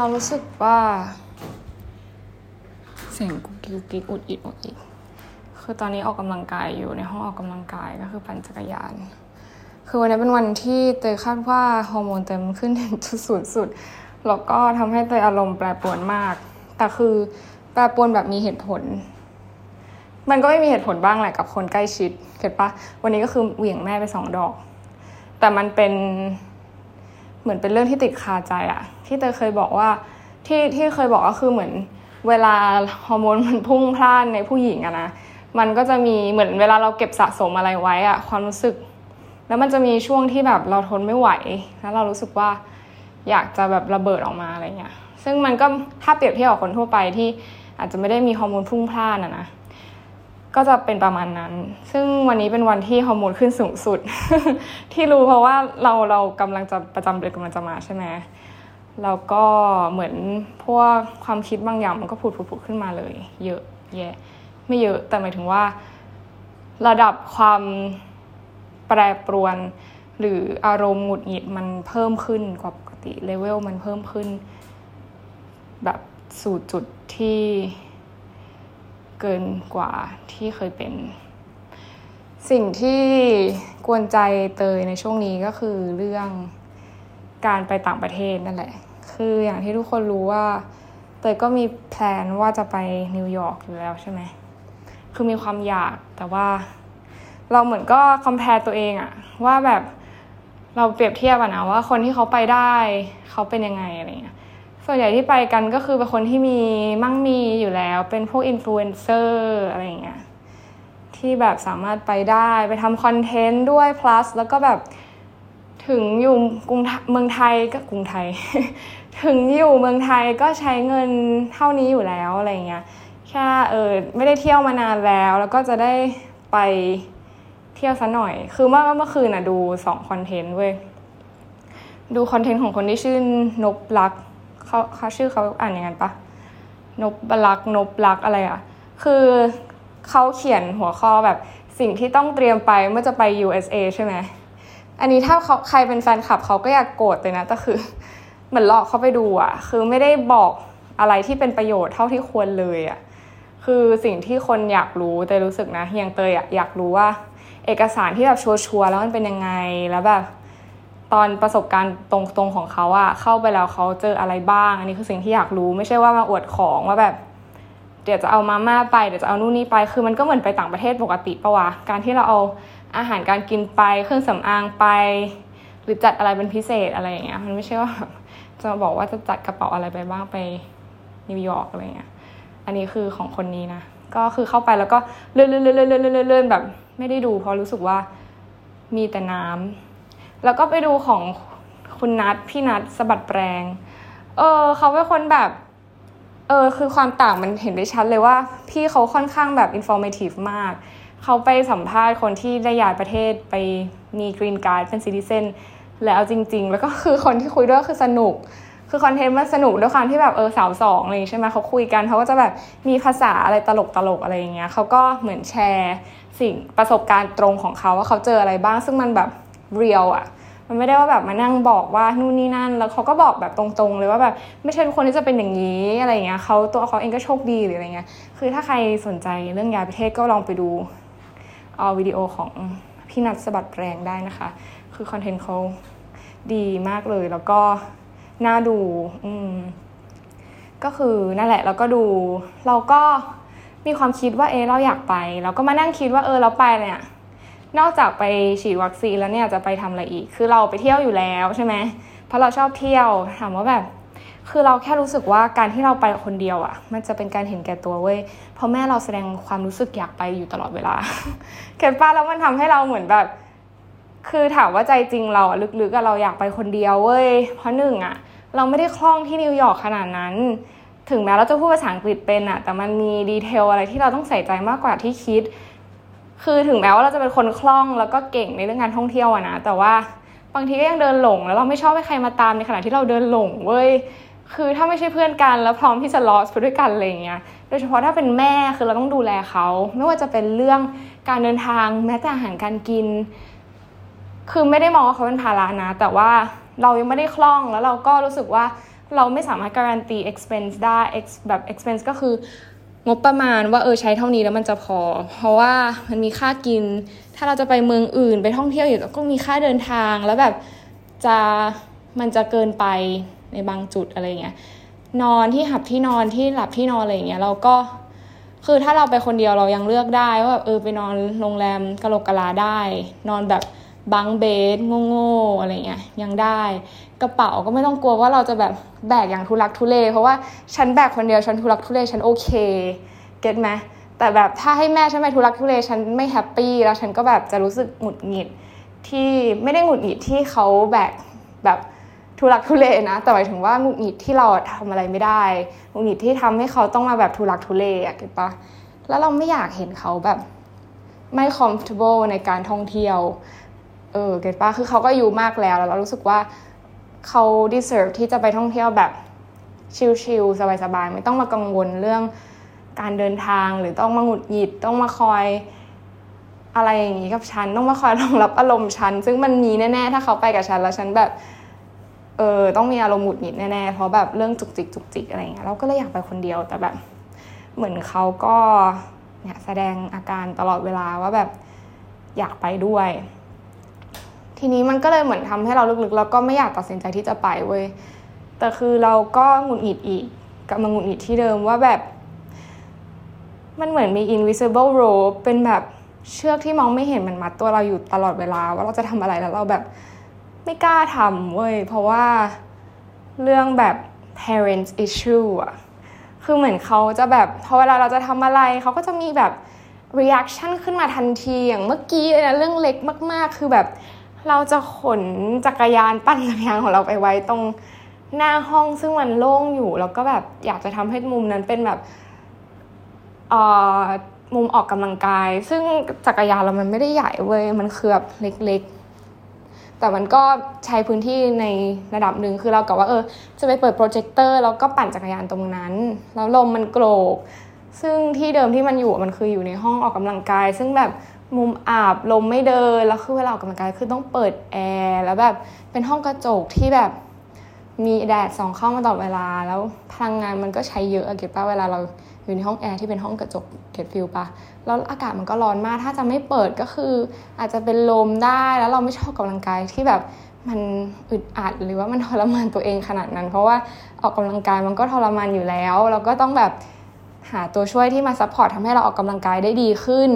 เรารู้สึกว่า เสียงกุกกิกกิกอุดอิดอุดอิดคือตอนนี้ออกกำลังกายอยู่ในห้องออกกำลังกายก็คือปั่นจักรยาน คือวันนี้เป็นวันที่เตยคาดว่าฮอร์โมนเต็มขึ้นถึงจุดสูงสุด แล้วก็ทำให้เตยอารมณ์แปรปรวนมาก แต่คือแปรปรวนแบบมีเหตุผล มันก็ไม่มีเหตุผลบ้างแหละกับคนใกล้ชิดเก็ตปะวันนี้ก็คือเหวี่ยงแม่ไปสองดอก แต่มันเป็น เหมือนเป็นเรื่องที่ติดคาใจอะที่เตยเคยบอกว่าที่ที่เคยบอกก็คือเหมือนเวลาฮอร์โมนมันพุ่งพล่านในผู้หญิงอะนะมันก็จะมีเหมือนเวลาเราเก็บสะสมอะไรไว้อะความรู้สึก แล้วมันจะมีช่วงที่แบบเราทนไม่ไหวแล้วเรารู้สึกว่าอยากจะแบบระเบิดออกมาอะไรเงี้ยซึ่งมันก็ถ้าเปรียบเทียบกับคนทั่วไปที่อาจจะไม่ได้มีฮอร์โมนพุ่งพล่านอะนะ ก็จะเป็นประมาณนั้น ซึ่งวันนี้เป็นวันที่ฮอร์โมนขึ้นสูงสุด ที่รู้เพราะว่าเราเรากำลังจะประจำเดือนกำลังจะมาใช่ไหมแล้วก็เหมือนพวกความคิดบางอย่างมันก็ผุดผุดผุดขึ้นมาเลย เยอะแยะไม่เยอะแต่หมายถึงว่า ระดับความแปรปรวน หรืออารมณ์หงุดหงิดมันเพิ่มขึ้นกว่าปกติเลเวลมันเพิ่มขึ้น แบบสู่จุดที่ เกินกว่าที่เคยเป็น สิ่งที่กวนใจเตยในช่วงนี้ก็คือเรื่องการไปต่างประเทศนั่นแหละ คืออย่างที่ทุกคนรู้ว่า เตยก็มี plan ว่าจะไปนิวยอร์กอยู่แล้วใช่ไหม คือมีความอยากแต่ว่าเราเหมือนก็ compare ตัวเองอะว่าแบบเราเปรียบเทียบอะนะว่าคนที่เขาไปได้เขาเป็นยังไงอะไรเงี้ย ส่วนใหญ่ที่ไปกันก็คือเป็นคนที่มีมั่งมีอยู่แล้ว เป็นพวกอินฟลูเอนเซอร์อะไรเงี้ยที่แบบสามารถไปได้ไปทำ content ด้วย plus แล้วก็แบบถึงอยู่กรุงเมืองไทยก็กรุงไทย ถึงอยู่เมืองไทยก็ใช้เงินเท่านี้อยู่แล้วอะไรเงี้ยแค่เออไม่ได้เที่ยวมานานแล้ว แล้วก็จะได้ไปเที่ยวซะหน่อย คือเมื่อเมื่อคืนน่ะดูสองคอนเทนต์เว้ย ดูคอนเทนต์ของคนที่ชื่อนบลักษ เขาเขาชื่อเขาอ่านอย่างนั้นปะนบลักนบลักอะไรอะ คือเขาเขียนหัวข้อแบบสิ่งที่ต้องเตรียมไปเมื่อจะไป USA ใช่ไหม อันนี้ถ้าเขาใครเป็นแฟนคลับเขาก็อยากโกรธเลยนะ แต่คือเหมือนหลอกเขาไปดูอะ คือไม่ได้บอกอะไรที่เป็นประโยชน์เท่าที่ควรเลยอะ คือสิ่งที่คนอยากรู้แต่รู้สึกนะอย่างเตยออยากรู้ว่า เอกสารที่แบบชัวร์ๆแล้วมันเป็นยังไง แล้วแบบ ตอนประสบการณ์ตรงๆของเขาอะเข้าไปแล้วเขาเจออะไรบ้าง อันนี้คือสิ่งที่อยากรู้ ไม่ใช่ว่ามาอวดของว่าแบบเดี๋ยวจะเอามาม่าไปเดี๋ยวจะเอานู่นนี่ไป คือมันก็เหมือนไปต่างประเทศปกติปะวะการที่เราเอาอาหารการกินไปเครื่องสำอางไป หรือจัดอะไรเป็นพิเศษอะไรอย่างเงี้ยมันไม่ใช่ว่าจะมาบอกว่าจะจัดกระเป๋าอะไรไปบ้างไปนิวยอร์กอะไรเงี้ยอันนี้คือของคนนี้นะก็คือเข้าไปแล้วก็เลื่อนเลื่อนเลื่อนเลื่อนเลื่อนเลื่อนแบบ ไม่ได้ดูเพราะรู้สึกว่ามีแต่น้ำ แล้วก็ไปดูของคุณนัทพี่นัทสะบัดแปรงเออเขาเป็นคนแบบ เออคือความต่างมันเห็นได้ชัดเลยว่า พี่เขาค่อนข้างแบบอินฟอร์ a t i v e มาก เขาไปสัมภาษณ์คนที่ได้ย้ายประเทศไปมี green card เป็น citizen แล้วจริง ๆ แล้วก็คือคนที่คุยด้วยคือสนุก คือ content มันสนุกด้วยความที่แบบเออสาวสองอะไรใช่ไหมเขาคุยกันเขาก็จะแบบมีภาษาอะไรตลกตลกอะไรอย่างเงี้ยเขาก็เหมือนแชร์สิ่งประสบการณ์ตรงของเขาว่าเขาเจออะไรบ้าง ซึ่งมันแบบ เรียลอะมันไม่ได้ว่าแบบมานั่งบอกว่านู่นนี่นั่น แล้วเขาก็บอกแบบตรงๆ เลยว่าแบบไม่ใช่ทุกคนที่จะเป็นอย่างนี้อะไรเงี้ยเขาตัวเขาเองก็โชคดีหรืออะไรเงี้ยคือถ้าใครสนใจเรื่องย้ายประเทศก็ลองไปดูเอาวิดีโอของพี่นัทสะบัดแรงได้นะคะ คือคอนเทนต์เขาดีมากเลยแล้วก็น่าดูอืมก็คือนั่นแหละแล้วก็ดูเราก็มีความคิดว่าเออเราอยากไป เราก็มานั่งคิดว่าเออเราไปเนี่ย นอกจากไปฉีดวัคซีนแล้วเนี่ยจะไปทำอะไรอีก คือเราไปเที่ยวอยู่แล้วใช่ไหมเพราะเราชอบเที่ยวถามว่าแบบ คือเราแค่รู้สึกว่าการที่เราไปคนเดียวอะ่ะ มันจะเป็นการเห็นแก่ตัวเว้ยเพราะแม่เราแสดงความรู้สึกอยากไปอยู่ตลอดเวลาเก็ตป้าแล้วมันทำให้เราเหมือนแบบ คือถามว่าใจจริงเราลึกๆอะเราอยากไปคนเดียวเว้ยเพราะหนึ่งอะเราไม่ได้คล่องที่นิวยอร์กขนาดนั้น ถึงแม้เราจะพูดภาษาอังกฤษเป็นอะแต่มันมีดีเทลอะไรที่เราต้องใส่ใจมากกว่าที่คิด คือถึงแม้ว่าเราจะเป็นคนคล่องแล้วก็เก่งในเรื่องการท่องเที่ยวอะนะ แต่ว่าบางทีก็ยังเดินหลง แล้วเราไม่ชอบให้ใครมาตามในขณะที่เราเดินหลงเว้ย คือถ้าไม่ใช่เพื่อนกันแล้วพร้อมที่จะลอสไปด้วยกันอะไรอย่างเงี้ย โดยเฉพาะถ้าเป็นแม่คือเราต้องดูแลเขา ไม่ว่าจะเป็นเรื่องการเดินทางแม้แต่อาหารการกิน คือไม่ได้มองว่าเขาเป็นภาระนะ แต่ว่าเรายังไม่ได้คล่องแล้วเราก็รู้สึกว่าเราไม่สามารถการันตี expense ได้ แบบ expense ก็คือ งบประมาณว่าเออใช้เท่านี้แล้วมันจะพอ เพราะว่ามันมีค่ากิน ถ้าเราจะไปเมืองอื่นไปท่องเที่ยวอยู่ก็มีค่าเดินทางแล้วแบบจะมันจะเกินไปในบางจุดอะไรเงี้ยนอนที่หับที่นอนที่หลับที่นอนอะไรเงี้ยเราก็คือถ้าเราไปคนเดียวเรายังเลือกได้ว่าเออไปนอนโรงแรมกะโหลกกะลาได้ นอนแบบบังเบสโง่ๆอะไรเงี้ยยังได้ กระเป๋าก็ไม่ต้องกลัวว่าเราจะแบบแบกอย่างทุลักทุเล เพราะว่าฉันแบกคนเดียวฉันทุลักทุเลฉันโอเคเก็ตไหมแต่แบบถ้าให้แม่ฉันไปทุลักทุเลฉันไม่แฮปปี้แล้วฉันก็แบบจะรู้สึกหงุดหงิดที่ไม่ได้หงุดหงิดที่เขาแบกแบบทุลักทุเลนะ แต่หมายถึงว่าหงุดหงิดที่เราทำอะไรไม่ได้หงุดหงิดที่ทำให้เขาต้องมาแบบทุลักทุเลอะเก็ตปะแล้วเราไม่อยากเห็นเขาแบบไม่ comfortable ในการท่องเที่ยว เออ เก็ตปะคือเขาก็อายุมากแล้ว แล้วเรารู้สึกว่า เขา deserve ที่จะไปท่องเที่ยวแบบชิลๆสบายๆ ไม่ต้องมากังวลเรื่องการเดินทางหรือต้องมาหงุดหงิดต้องมาคอยอะไรอย่างนี้กับฉัน ต้องมาคอยรองรับอารมณ์ฉัน ซึ่งมันมีแน่ๆ ถ้าเขาไปกับฉันแล้วฉันแบบเออต้องมีอารมณ์หงุดหงิดแน่ๆ เพราะแบบเรื่องจุกจิกจุกจิกอะไรเงี้ยเราก็เลยอยากไปคนเดียวแต่แบบ เหมือนเขาก็เนี่ยแสดงอาการตลอดเวลาว่าแบบอยากไปด้วย ทีนี้มันก็เลยเหมือนทำให้เราลึกๆแล้วก็ไม่อยากตัดสินใจที่จะไปเว้ยแต่คือเราก็หงุดหงิดอีกกับมาหงุดหงิดที่เดิมว่าแบบ มันเหมือนมี invisible rope เป็นแบบเชือกที่มองไม่เห็นมันมัดตัวเราอยู่ตลอดเวลา ว่าเราจะทำอะไรแล้วเราแบบไม่กล้าทำเว้ยเพราะว่าเรื่องแบบ parents issue อะคือเหมือนเขาจะแบบพอเวลาเราจะทำอะไรเขาก็จะมีแบบ reaction ขึ้นมาทันทีอย่างเมื่อกี้เลยนะเรื่องเล็กมาก ๆ คือแบบ เราจะขนจักรยานปั้นจักรยานของเราไปไว้ตรงหน้าห้องซึ่งมันโล่งอยู่ แล้วก็แบบอยากจะทำให้มุมนั้นเป็นแบบมุมออกกำลังกาย ซึ่งจักรยานเรามันไม่ได้ใหญ่เว้ยมันคือแบบเล็กๆ แต่มันก็ใช้พื้นที่ในระดับหนึ่งคือเรากับว่าเออ จะไปเปิดโปรเจคเตอร์แล้วก็ปั่นจักรยานตรงนั้น แล้วลมมันโกรกซึ่งที่เดิมที่มันอยู่มันคืออยู่ในห้องออกกำลังกาย ซึ่งแบบ มุมอาบลมไม่เดินแล้วคือเวลาออกกำลังกายคือต้องเปิดแอร์แล้วแบบเป็นห้องกระจกที่แบบมีแดดส่องเข้ามาตลอดเวลา แล้วพลังงานมันก็ใช้เยอะ get ป่ะเวลาเราอยู่ในห้องแอร์ที่เป็นห้องกระจก get feel ปะแล้วอากาศมันก็ร้อนมาก ถ้าจะไม่เปิดก็คือ อาจจะเป็นลมได้แล้วเราไม่ชอบกำลังกายที่แบบมันอึดอัดหรือว่ามันทรมานตัวเองขนาดนั้น เพราะว่าออกกำลังกายมันก็ทรมานอยู่แล้ว เราก็ต้องแบบหาตัวช่วยที่มา support ทำให้เราออกกำลังกายได้ดีขึ้น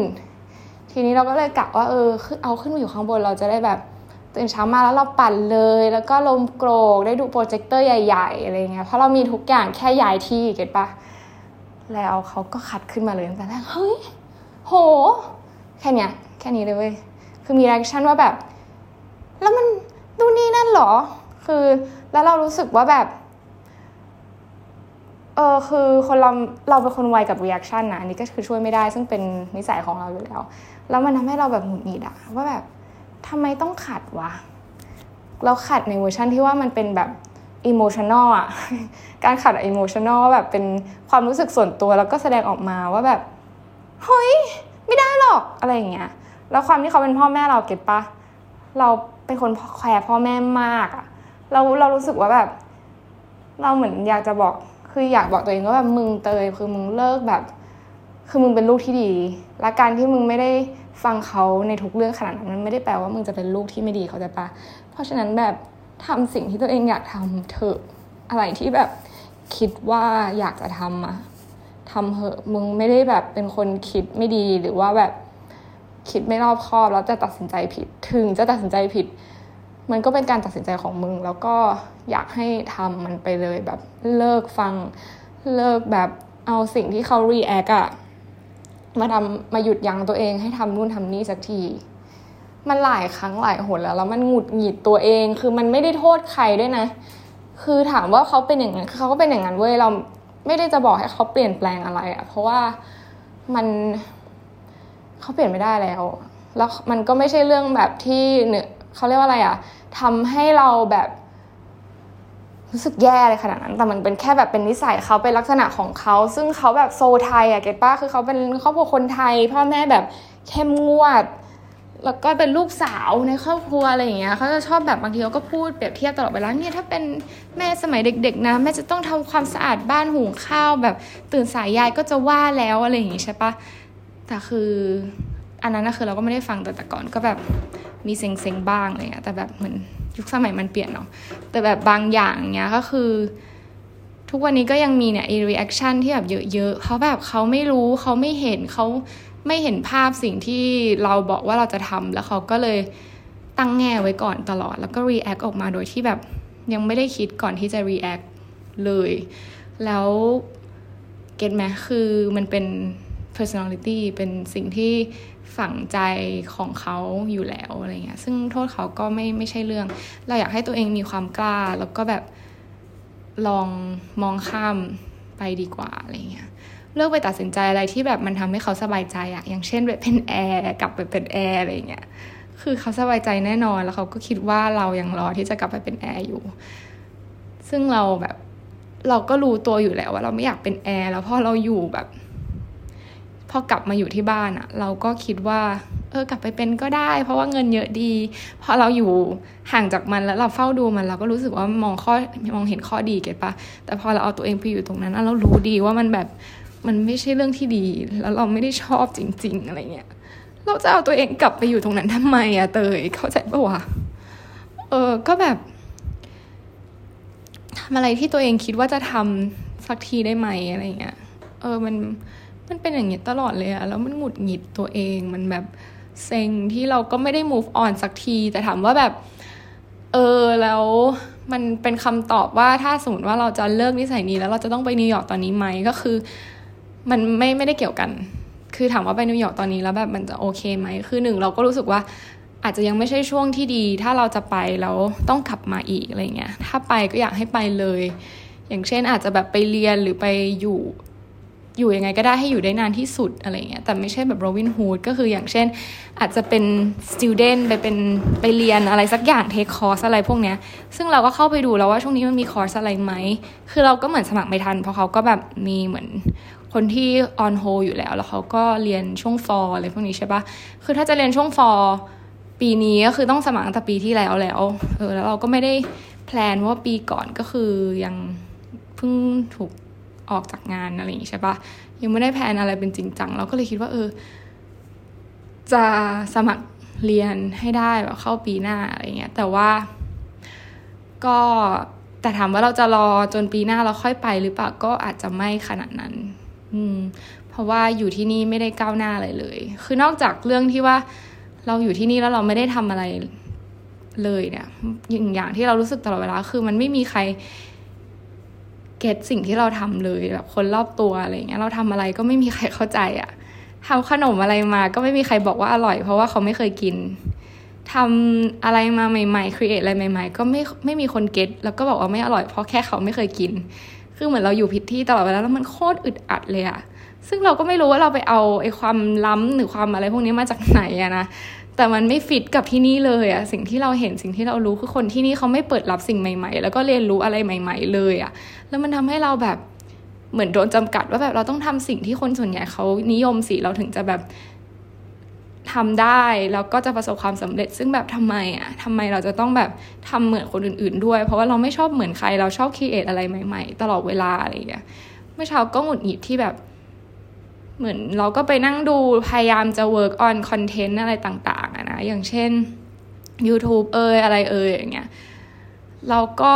ทีนี้เราก็เลยกะว่าเออเอาขึ้นมาอยู่ข้างบนเราจะได้แบบตื่นเช้ามาแล้วเราปั่นเลย แล้วก็ลมโกรกได้ดูโปรเจคเตอร์ใหญ่ๆอะไรเงี้ยเพราะเรามีทุกอย่างแค่ย้ายที่ get ปะแล้วเขาก็ขัดขึ้นมาเลยตั้งแต่แรกเฮ้ยโห แค่เนี้ยแค่นี้เลยเว้ยคือมี reaction ว่าแบบ แล้วมันดูนี่นั่นหรอ คือแล้วเรารู้สึกว่าแบบ เออคือคนเราเราเป็นคนไวกับ reaction นะอันนี้ก็คือช่วยไม่ได้ ซึ่งเป็นนิสัยของเราอยู่แล้ว แล้วมันทำให้เราแบบหงุดหงิดอะว่าแบบทำไมต้องขัดวะเราขัดในเวอร์ชันที่ว่ามันเป็นแบบ emotional อะการขัด emotional แบบเป็นความรู้สึกส่วนตัวแล้วก็แสดงออกมาว่าแบบเฮ้ยไม่ได้หรอกอะไรอย่างเงี้ยแล้วความที่เขาเป็นพ่อแม่เรา get ปะเราเป็นคนแคร์พ่อแม่มากอะเราเรารู้สึกว่าแบบ เราเหมือนอยากจะบอก คืออยากบอกตัวเองว่าแบบมึงเตยคือมึงเลิกแบบ คือมึงเป็นลูกที่ดี และการที่มึงไม่ได้ฟังเขาในทุกเรื่องขนาดนั้นมันไม่ได้แปลว่ามึงจะเป็นลูกที่ไม่ดีเขาจะปะเพราะฉะนั้นแบบทำสิ่งที่ตัวเองอยากทำเถอะอะไรที่แบบคิดว่าอยากจะทำอะทำเหอะมึงไม่ได้แบบเป็นคนคิดไม่ดีหรือว่าแบบคิดไม่รอบคอบแล้วจะตัดสินใจผิด ถึงจะตัดสินใจผิด มันก็เป็นการตัดสินใจของมึง แล้วก็อยากให้ทำมันไปเลยแบบเลิกฟัง เลิกแบบเอาสิ่งที่เขา react อะมาทำมาหยุดยั้งตัวเองให้ทำนู่นทำนี่สักทีมันหลายครั้งหลายหนแล้วแล้วมันหงุดหงิดตัวเอง คือมันไม่ได้โทษใครด้วยนะ คือถามว่าเขาเป็นอย่างนั้นเขาก็เป็นอย่างนั้นเว้ยเราไม่ได้จะบอกให้เขาเปลี่ยนแปลงอะไรอะ่ะเพราะว่ามันเขาเปลี่ยนไม่ได้แล้ว แล้วมันก็ไม่ใช่เรื่องแบบที่ เขาเรียกว่าอะไรอะ่ะทำให้เราแบบรู้สึกแย่เลยขนาดนั้น แต่มันเป็นแค่แบบเป็นนิสัยเขาเป็นลักษณะของเขา ซึ่งเขาแบบโซไทยอะเก็ตป้าคือเขาเป็นครอบครัวคนไทย พ่อแม่แบบเข้มงวด แล้วก็เป็นลูกสาวในครอบครัวอะไรอย่างเงี้ยเขาจะชอบแบบบางทีเขาก็พูดเปรียบเทียบตลอดเวลาเนี่ยถ้าเป็นแม่สมัยเด็ก ๆ นะแม่จะต้องทำความสะอาดบ้านหุงข้าว แบบตื่นสายยายก็จะว่าแล้วอะไรอย่างงี้ใช่ปะแต่คืออันนั้นนะคือเราก็ไม่ได้ฟังแต่แต่ก่อนก็แบบ มีเซ็งๆบ้างอะไรเงี้ยแต่แบบเหมือนยุคสมัยมันเปลี่ยนเนาะแต่แบบบางอย่างเนี้ยก็คือ ทุกวันนี้ก็ยังมีเนี่ย reaction ที่แบบเยอะๆเพราะแบบเขาไม่รู้เขาไม่เห็นเขาไม่เห็นภาพสิ่งที่เราบอกว่าเราจะทำแล้วเขาก็เลยตั้งแง่ไว้ก่อนตลอด แล้วก็ react ออกมาโดยที่แบบยังไม่ได้คิดก่อนที่จะ react เลย แล้วเก็ตไหมคือมันเป็น personality เป็นสิ่งที่ ฝังใจของเขาอยู่แล้วอะไรเงี้ย ซึ่งโทษเขาก็ไม่ไม่ใช่เรื่อง เราอยากให้ตัวเองมีความกล้า แล้วก็แบบลองมองข้ามไปดีกว่าอะไรเงี้ย เลือกไปตัดสินใจอะไรที่แบบมันทำให้เขาสบายใจอะอย่างเช่นแบบเป็นแอร์กลับไปเป็นแอร์อะไรเงี้ย คือเขาสบายใจแน่นอนแล้วเขาก็คิดว่าเรายังรอที่จะกลับไปเป็นแอร์อยู่ ซึ่งเราแบบเราก็รู้ตัวอยู่แล้วว่าเราไม่อยากเป็นแอร์แล้วพอเราอยู่แบบ พอกลับมาอยู่ที่บ้านอะเราก็คิดว่า เออกลับไปเป็นก็ได้ เพราะว่าเงินเยอะดี พอเราอยู่ห่างจากมันแล้วเราเฝ้าดูมันเราก็รู้สึกว่ามองข้อมองเห็นข้อดีเก็ตปะแต่พอเราเอาตัวเองไปอยู่ตรงนั้นเรารู้ดีว่ามันแบบมันไม่ใช่เรื่องที่ดี แล้วเราไม่ได้ชอบจริง ๆ อะไรเงี้ยเราจะเอาตัวเองกลับไปอยู่ตรงนั้นทำไมอะเตยเข้าใจปะวะเออก็แบบทำอะไรที่ตัวเองคิดว่าจะทำสักทีได้ไหมอะไรเงี้ย เออ มัน มันเป็นอย่างนี้ตลอดเลยอะแล้วมันหงุดหงิดตัวเองมันแบบเซ็งที่เราก็ไม่ได้ move on สักที แต่ถามว่าแบบ เออแล้วมันเป็นคำตอบว่าถ้าสมมติว่าเราจะเลิกนิสัยนี้ แล้วเราจะต้องไปนิวยอร์กตอนนี้ไหมก็คือ มันไม่ไม่ได้เกี่ยวกัน คือถามว่าไปนิวยอร์กตอนนี้แล้วแบบมันจะโอเคไหมคือหนึ่งเราก็รู้สึกว่าอาจจะยังไม่ใช่ช่วงที่ดี ถ้าเราจะไปแล้วต้องกลับมาอีกอะไรเงี้ยถ้าไปก็อยากให้ไปเลย อย่างเช่นอาจจะแบบไปเรียนหรือไปอยู่ อยู่ยังไงก็ได้ให้อยู่ได้นานที่สุดอะไรเงี้ยแต่ไม่ใช่แบบโรบินฮูดก็คืออย่างเช่น อาจจะเป็น student ไปเป็นไปเรียนอะไรสักอย่าง take course อะไรพวกเนี้ยซึ่งเราก็เข้าไปดูแล้วว่าช่วงนี้มันมีคอร์สอะไรไหม คือเราก็เหมือนสมัครไม่ทัน เพราะเขาก็แบบมีเหมือนคนที่ออนโฮอยู่แล้ว แล้วเขาก็เรียนช่วง fall อะไรพวกนี้ใช่ปะคือถ้าจะเรียนช่วงฟอร์ปีนี้ก็คือต้องสมัครตั้งแต่ปีที่แล้วแล้วเออแล้วเราก็ไม่ได้แพลนว่าปีก่อนก็คือยังเพิ่งถูก ออกจากงานอะไรอย่างนี้ใช่ปะยังไม่ได้แพลนอะไรเป็นจริงจังเราก็เลยคิดว่าเออ จะสมัครเรียนให้ได้แบบเข้าปีหน้าอะไรเงี้ยแต่ว่า ก็แต่ถามว่าเราจะรอจนปีหน้าเราค่อยไปหรือเปล่าก็อาจจะไม่ขนาดนั้น อืม เพราะว่าอยู่ที่นี่ไม่ได้ก้าวหน้าอะไรเลย คือนอกจากเรื่องที่ว่าเราอยู่ที่นี่แล้วเราไม่ได้ทำอะไรเลยเนี่ยอย่างอย่างที่เรารู้สึกตลอดเวลาคือมันไม่มีใคร เก็ตสิ่งที่เราทำเลยแบบคนรอบตัวอะไรเงี้ยเราทำอะไรก็ไม่มีใครเข้าใจอะทำขนมอะไรมาก็ไม่มีใครบอกว่าอร่อย เพราะว่าเขาไม่เคยกินทำอะไรมาใหม่ๆครีเอทอะไรใหม่ๆ ก็ไม่ไม่มีคนเก็ตแล้วก็บอกว่าไม่อร่อยเพราะแค่เขาไม่เคยกิน คือเหมือนเราอยู่ผิดที่ตลอดเวลาแล้วมันโคตรอึดอัดเลยอะซึ่งเราก็ไม่รู้ว่าเราไปเอาไอ้ความล้ำหรือความอะไรพวกนี้มาจากไหนอะนะ แต่มันไม่ฟิตกับที่นี่เลยอะสิ่งที่เราเห็นสิ่งที่เรารู้คือคนที่นี่เขาไม่เปิดรับสิ่งใหม่ ๆ แล้วก็เรียนรู้อะไรใหม่ ๆ เลยอะแล้วมันทำให้เราแบบเหมือนโดนจำกัดว่าแบบเราต้องทำสิ่งที่คนส่วนใหญ่เขานิยมสิเราถึงจะแบบทำได้แล้วก็จะประสบความสำเร็จซึ่งแบบทำไมอะทำไมเราจะต้องแบบทำเหมือนคนอื่น ๆ ด้วย เพราะว่าเราไม่ชอบเหมือนใครเราชอบคิดเอทอะไรใหม่ ๆ ตลอดเวลาอะไรอย่างเงี้ยเมื่อเช้าก็หงุดหงิดที่แบบ เหมือนเราก็ไปนั่งดูพยายามจะ work on content อะไรต่างๆ อย่างเช่น YouTube เอยอะไรเอยอย่างเงี้ยเราก็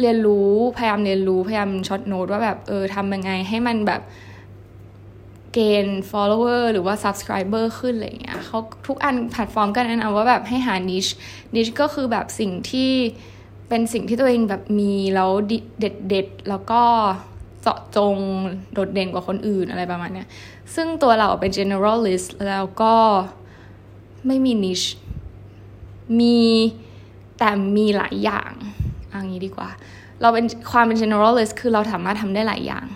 เรียนรู้พยายามเรียนรู้พยายามช็อตโน้ตว่าแบบเออทำยังไงให้มันแบบเกณฑ์ follower หรือว่า subscriber ขึ้นอะไรเงี้ยเขาทุกอันแพลตฟอร์มก็แนะนำว่าแบบให้หา niche niche ก็คือแบบสิ่งที่เป็นสิ่งที่ตัวเองแบบมีแล้วเด็ดเด็ดแล้วก็เจาะจงโดดเด่นกว่าคนอื่นอะไรประมาณเนี้ยซึ่งตัวเราเป็น generalist แล้วก็ ไม่มี niche มีแต่มีหลายอย่างอย่างนี้ดีกว่า เราเป็นความเป็น generalist คือเราสามารถทำได้หลายอย่าง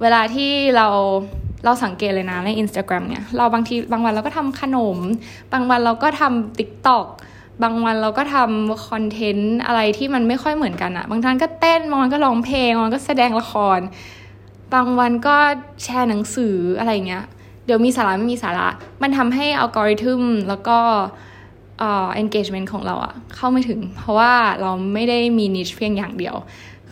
เวลาที่เราเราสังเกตเลยนะใน Instagram เนี่ย เราบางทีบางวันเราก็ทำขนม บางวันเราก็ทำ TikTok บางวันเราก็ทำคอนเทนต์อะไรที่มันไม่ค่อยเหมือนกันอะบางท่านก็เต้นบางวันก็ร้องเพลงบางวันก็แสดงละคร บางวันก็แชร์หนังสืออะไรเงี้ย ดี๋ยวมีสาระไม่มีสาระ มันทำให้อัลกอริทึมแล้วก็เอ่อ engagement ของเราอะเข้าไม่ถึง เพราะว่าเราไม่ได้มี niche เพียงอย่างเดียว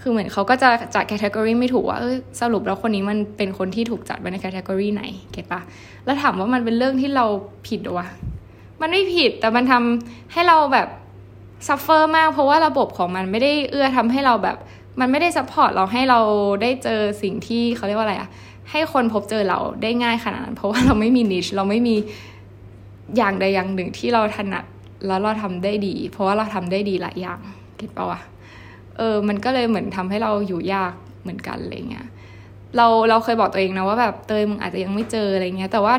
คือเหมือนเขาก็จะจัด category ไม่ถูกว่าเออสรุปแล้วคนนี้มันเป็นคนที่ถูกจัดไว้ใน category ไหน get ปะแล้วถามว่ามันเป็นเรื่องที่เราผิดหรอวะมันไม่ผิดแต่มันทำให้เราแบบ suffer มาก เพราะว่าระบบของมันไม่ได้เอื้อทำให้เราแบบ มันไม่ได้ support เราให้เราได้เจอสิ่งที่เขาเรียกว่าอะไรอะ ให้คนพบเจอเราได้ง่ายขนาดนั้น เพราะว่าเราไม่มี niche เราไม่มีอย่างใดอย่างหนึ่งที่เราถนัดแล้วเราทำได้ดี เพราะว่าเราทำได้ดีหลายอย่างเก็ตปะวะเออ มันก็เลยเหมือนทำให้เราอยู่ยากเหมือนกันอะไรเงี้ยเราเราเคยบอกตัวเองนะว่าแบบเตยมึงอาจจะยังไม่เจออะไรเงี้ย แต่ว่า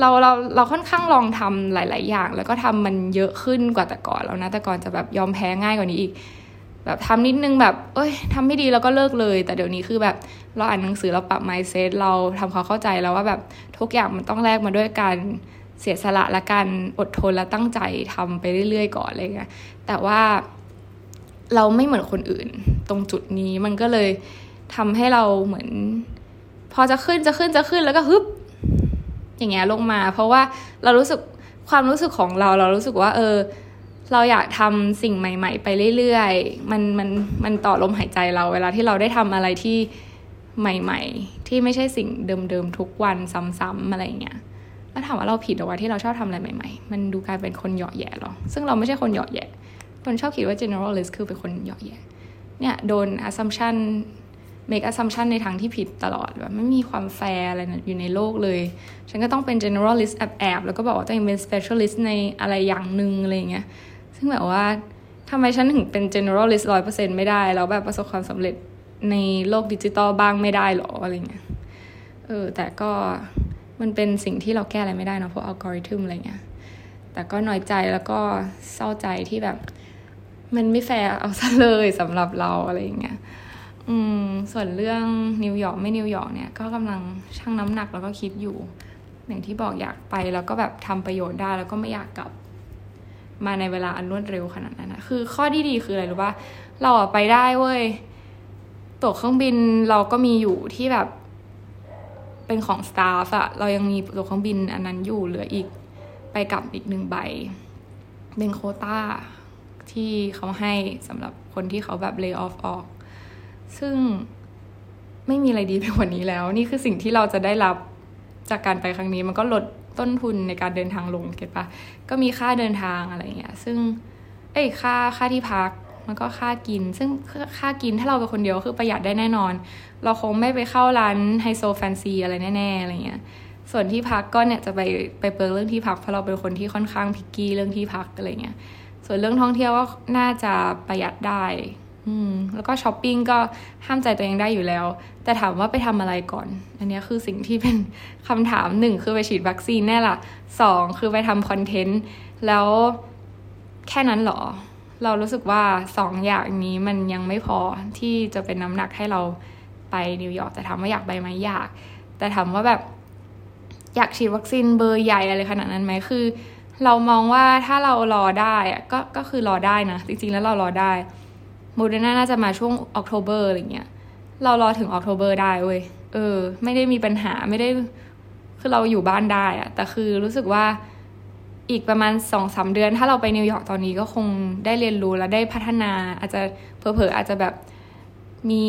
เราเราเราค่อนข้างลองทำหลาย ๆ อย่าง แล้วก็ทำมันเยอะขึ้นกว่าแต่ก่อนแล้วนะแต่ก่อนจะแบบยอมแพ้ง่ายกว่านี้อีก แบบทำนิดนึงแบบเอ้ยทำไม่ดีแล้วก็เลิกเลย แต่เดี๋ยวนี้คือแบบเราอ่านหนังสือเราปรับ mindset เราทำความเข้าใจแล้วว่าแบบทุกอย่างมันต้องแลกมาด้วยการเสียสละและการอดทนและตั้งใจทำไปเรื่อยๆก่อนอะไรเงี้ยแต่ว่าเราไม่เหมือนคนอื่น ตรงจุดนี้มันก็เลยทำให้เราเหมือน พอจะขึ้นจะขึ้นจะขึ้นแล้วก็ฮึบอย่างเงี้ยลงมา เพราะว่าเรารู้สึกความรู้สึกของเราเรารู้สึกว่า เออ เราอยากทำสิ่งใหม่ ๆ ไปเรื่อยๆ มันมันมันต่อลมหายใจเรา เวลาที่เราได้ทำอะไรที่ใหม่ ๆ ที่ไม่ใช่สิ่งเดิมๆทุกวันซ้ำๆอะไรเงี้ยแล้วถามว่าเราผิดหรอวะที่เราชอบทำอะไรใหม่ๆ มันดูกลายเป็นคนเหยาะแย่หรอ ซึ่งเราไม่ใช่คนเหยาะแย่คนชอบคิดว่า generalist คือเป็นคนเหยาะแย่เนี่ยโดน assumption make assumption ในทางที่ผิดตลอดแบบไม่มีความแฟร์อะไรอยู่ในโลกเลย ฉันก็ต้องเป็น generalist แอบๆแล้วก็บอกว่าตัวเองเป็น specialist ในอะไรอย่างหนึ่งอะไรเงี้ย ซึ่งแบบว่าทำไมฉันถึงเป็น generalist ร้อยเปอร์เซ็นไม่ได้ แล้วแบบประสบความสำเร็จในโลกดิจิตอลบ้างไม่ได้หรออะไรเงี้ย เออ แต่ก็มันเป็นสิ่งที่เราแก้อะไรไม่ได้นะเพราะอัลกอริทึมอะไรเงี้ย แต่ก็น้อยใจแล้วก็เศร้าใจที่แบบ มันไม่แฟร์เอาซะเลยสำหรับเราอะไรเงี้ย อืม ส่วนเรื่องนิวยอร์กไม่นิวยอร์กเนี่ย ก็กำลังชั่งน้ำหนักแล้วก็คิดอยู่ อย่างที่บอกอยากไปแล้วก็แบบทำประโยชน์ได้แล้วก็ไม่อยากกลับ มาในเวลาอันรวดเร็วขนาดนั้นนะคือข้อที่ดีคืออะไรรู้ป่ะเราอะไปได้เว้ยตั๋วเครื่องบินเราก็มีอยู่ที่แบบ เป็นของสตาฟอะเรายังมีตั๋วเครื่องบินอันนั้นอยู่เหลืออีกไปกลับอีกหนึ่งใบเป็นโคต้าที่เขาให้สำหรับคนที่เขาแบบเลิกออฟออก ซึ่งไม่มีอะไรดีไปกว่านี้แล้ว นี่คือสิ่งที่เราจะได้รับจากการไปครั้งนี้มันก็ลด ต้นทุนในการเดินทางลงเก็ตปะก็มีค่าเดินทางอะไรเงี้ยซึ่งเอ้ยค่าค่าที่พักมันก็ค่ากิน ซึ่งค่ากินถ้าเราเป็นคนเดียวคือประหยัดได้แน่นอน เราคงไม่ไปเข้าร้านไฮโซแฟนซีอะไรแน่ๆอะไรเงี้ยส่วนที่พักก็เนี่ยจะไปไปเปิดเรื่องที่พักเพราะเราเป็นคนที่ค่อนข้าง picky เรื่องที่พักอะไรเงี้ยส่วนเรื่องท่องเที่ยวก็น่าจะประหยัดได้ อืมแล้วก็ช้อปปิ้งก็ห้ามใจตัวเองได้อยู่แล้ว แต่ถามว่าไปทำอะไรก่อน อันนี้คือสิ่งที่เป็นคำถามหนึ่งคือไปฉีดวัคซีนแน่ละสองคือไปทำคอนเทนต์แล้วแค่นั้นหรอ เรารู้สึกว่าสองอย่างนี้มันยังไม่พอที่จะเป็นน้ำหนักให้เราไปนิวยอร์กแต่ถามว่าอยากไปไหมอยาก แต่ถามว่าแบบอยากฉีดวัคซีนเบอร์ใหญ่อะไรขนาดนั้นไหมคือ เรามองว่าถ้าเรารอได้ก็ก็คือรอได้นะ จริงๆแล้วเรารอได้ โมเดอร์นาน่าจะมาช่วง October อะไรเงี้ยเรารอถึง October ได้เว้ยเออ ไม่ได้มีปัญหาไม่ได้คือเราอยู่บ้านได้อะแต่คือรู้สึกว่าอีกประมาณสองสามเดือน ถ้าเราไปนิวยอร์กตอนนี้ก็คงได้เรียนรู้และได้พัฒนา อาจจะเผลอเผลออาจจะแบบมี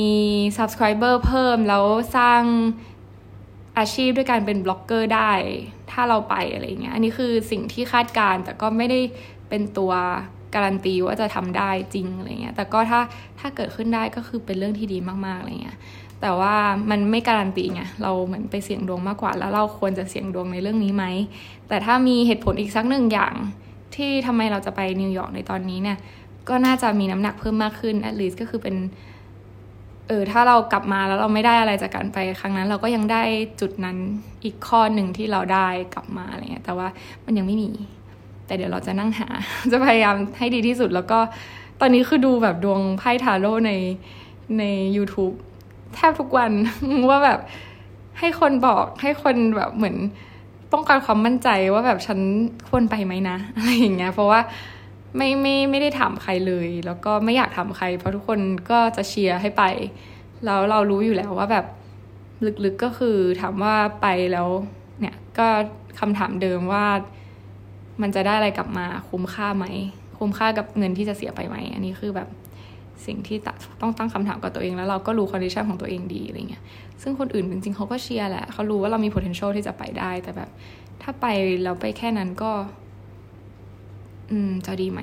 subscriber เพิ่มแล้วสร้างอาชีพด้วยการเป็นบล็อกเกอร์ได้ ถ้าเราไปอะไรเงี้ย อันนี้คือสิ่งที่คาดการณ์แต่ก็ไม่ได้เป็นตัว การันตีว่าจะทำได้จริงอะไรเงี้ย แต่ก็ถ้าถ้าเกิดขึ้นได้ก็คือเป็นเรื่องที่ดีมากๆอะไรเงี้ย แต่ว่ามันไม่การันตีไง เราเหมือนไปเสี่ยงดวงมากกว่า แล้วเราควรจะเสี่ยงดวงในเรื่องนี้ไหม แต่ถ้ามีเหตุผลอีกสักหนึ่งอย่าง ที่ทำไมเราจะไปนิวยอร์กในตอนนี้เนี่ย ก็น่าจะมีน้ำหนักเพิ่มมากขึ้น at least ก็คือเป็น เออ ถ้าเรากลับมาแล้วเราไม่ได้อะไรจากการไปครั้งนั้น เราก็ยังได้จุดนั้นอีกข้อหนึ่งที่เราได้กลับมาอะไรเงี้ย แต่ว่ามันยังไม่มี แต่เดี๋ยวเราจะนั่งหา จะพยายามให้ดีที่สุด แล้วก็ตอนนี้คือดูแบบดวงไพ่ทาโร่ในใน YouTube แทบทุกวันว่าแบบให้คนบอกให้คนแบบเหมือนต้องการความมั่นใจว่าแบบฉันควรไปไหมนะอะไรอย่างเงี้ย เพราะว่าไม่ไม่ไม่ได้ถามใครเลย แล้วก็ไม่อยากถามใคร เพราะทุกคนก็จะเชียร์ให้ไป แล้วเรารู้อยู่แล้วว่าแบบลึกๆก็คือถามว่าไปแล้วเนี่ยก็คำถามเดิมว่า มันจะได้อะไรกลับมาคุ้มค่าไหม คุ้มค่ากับเงินที่จะเสียไปไหม อันนี้คือแบบสิ่งที่ต้องตั้งคำถามกับตัวเองแล้วเราก็รู้ condition ของตัวเองดีอะไรเงี้ย ซึ่งคนอื่นจริงๆเขาก็เชียร์แหละเขารู้ว่าเรามี potential ที่จะไปได้ แต่แบบ ถ้าไปเราไปแค่นั้นก็ อืมจะดีไหม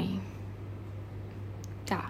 จ้ะ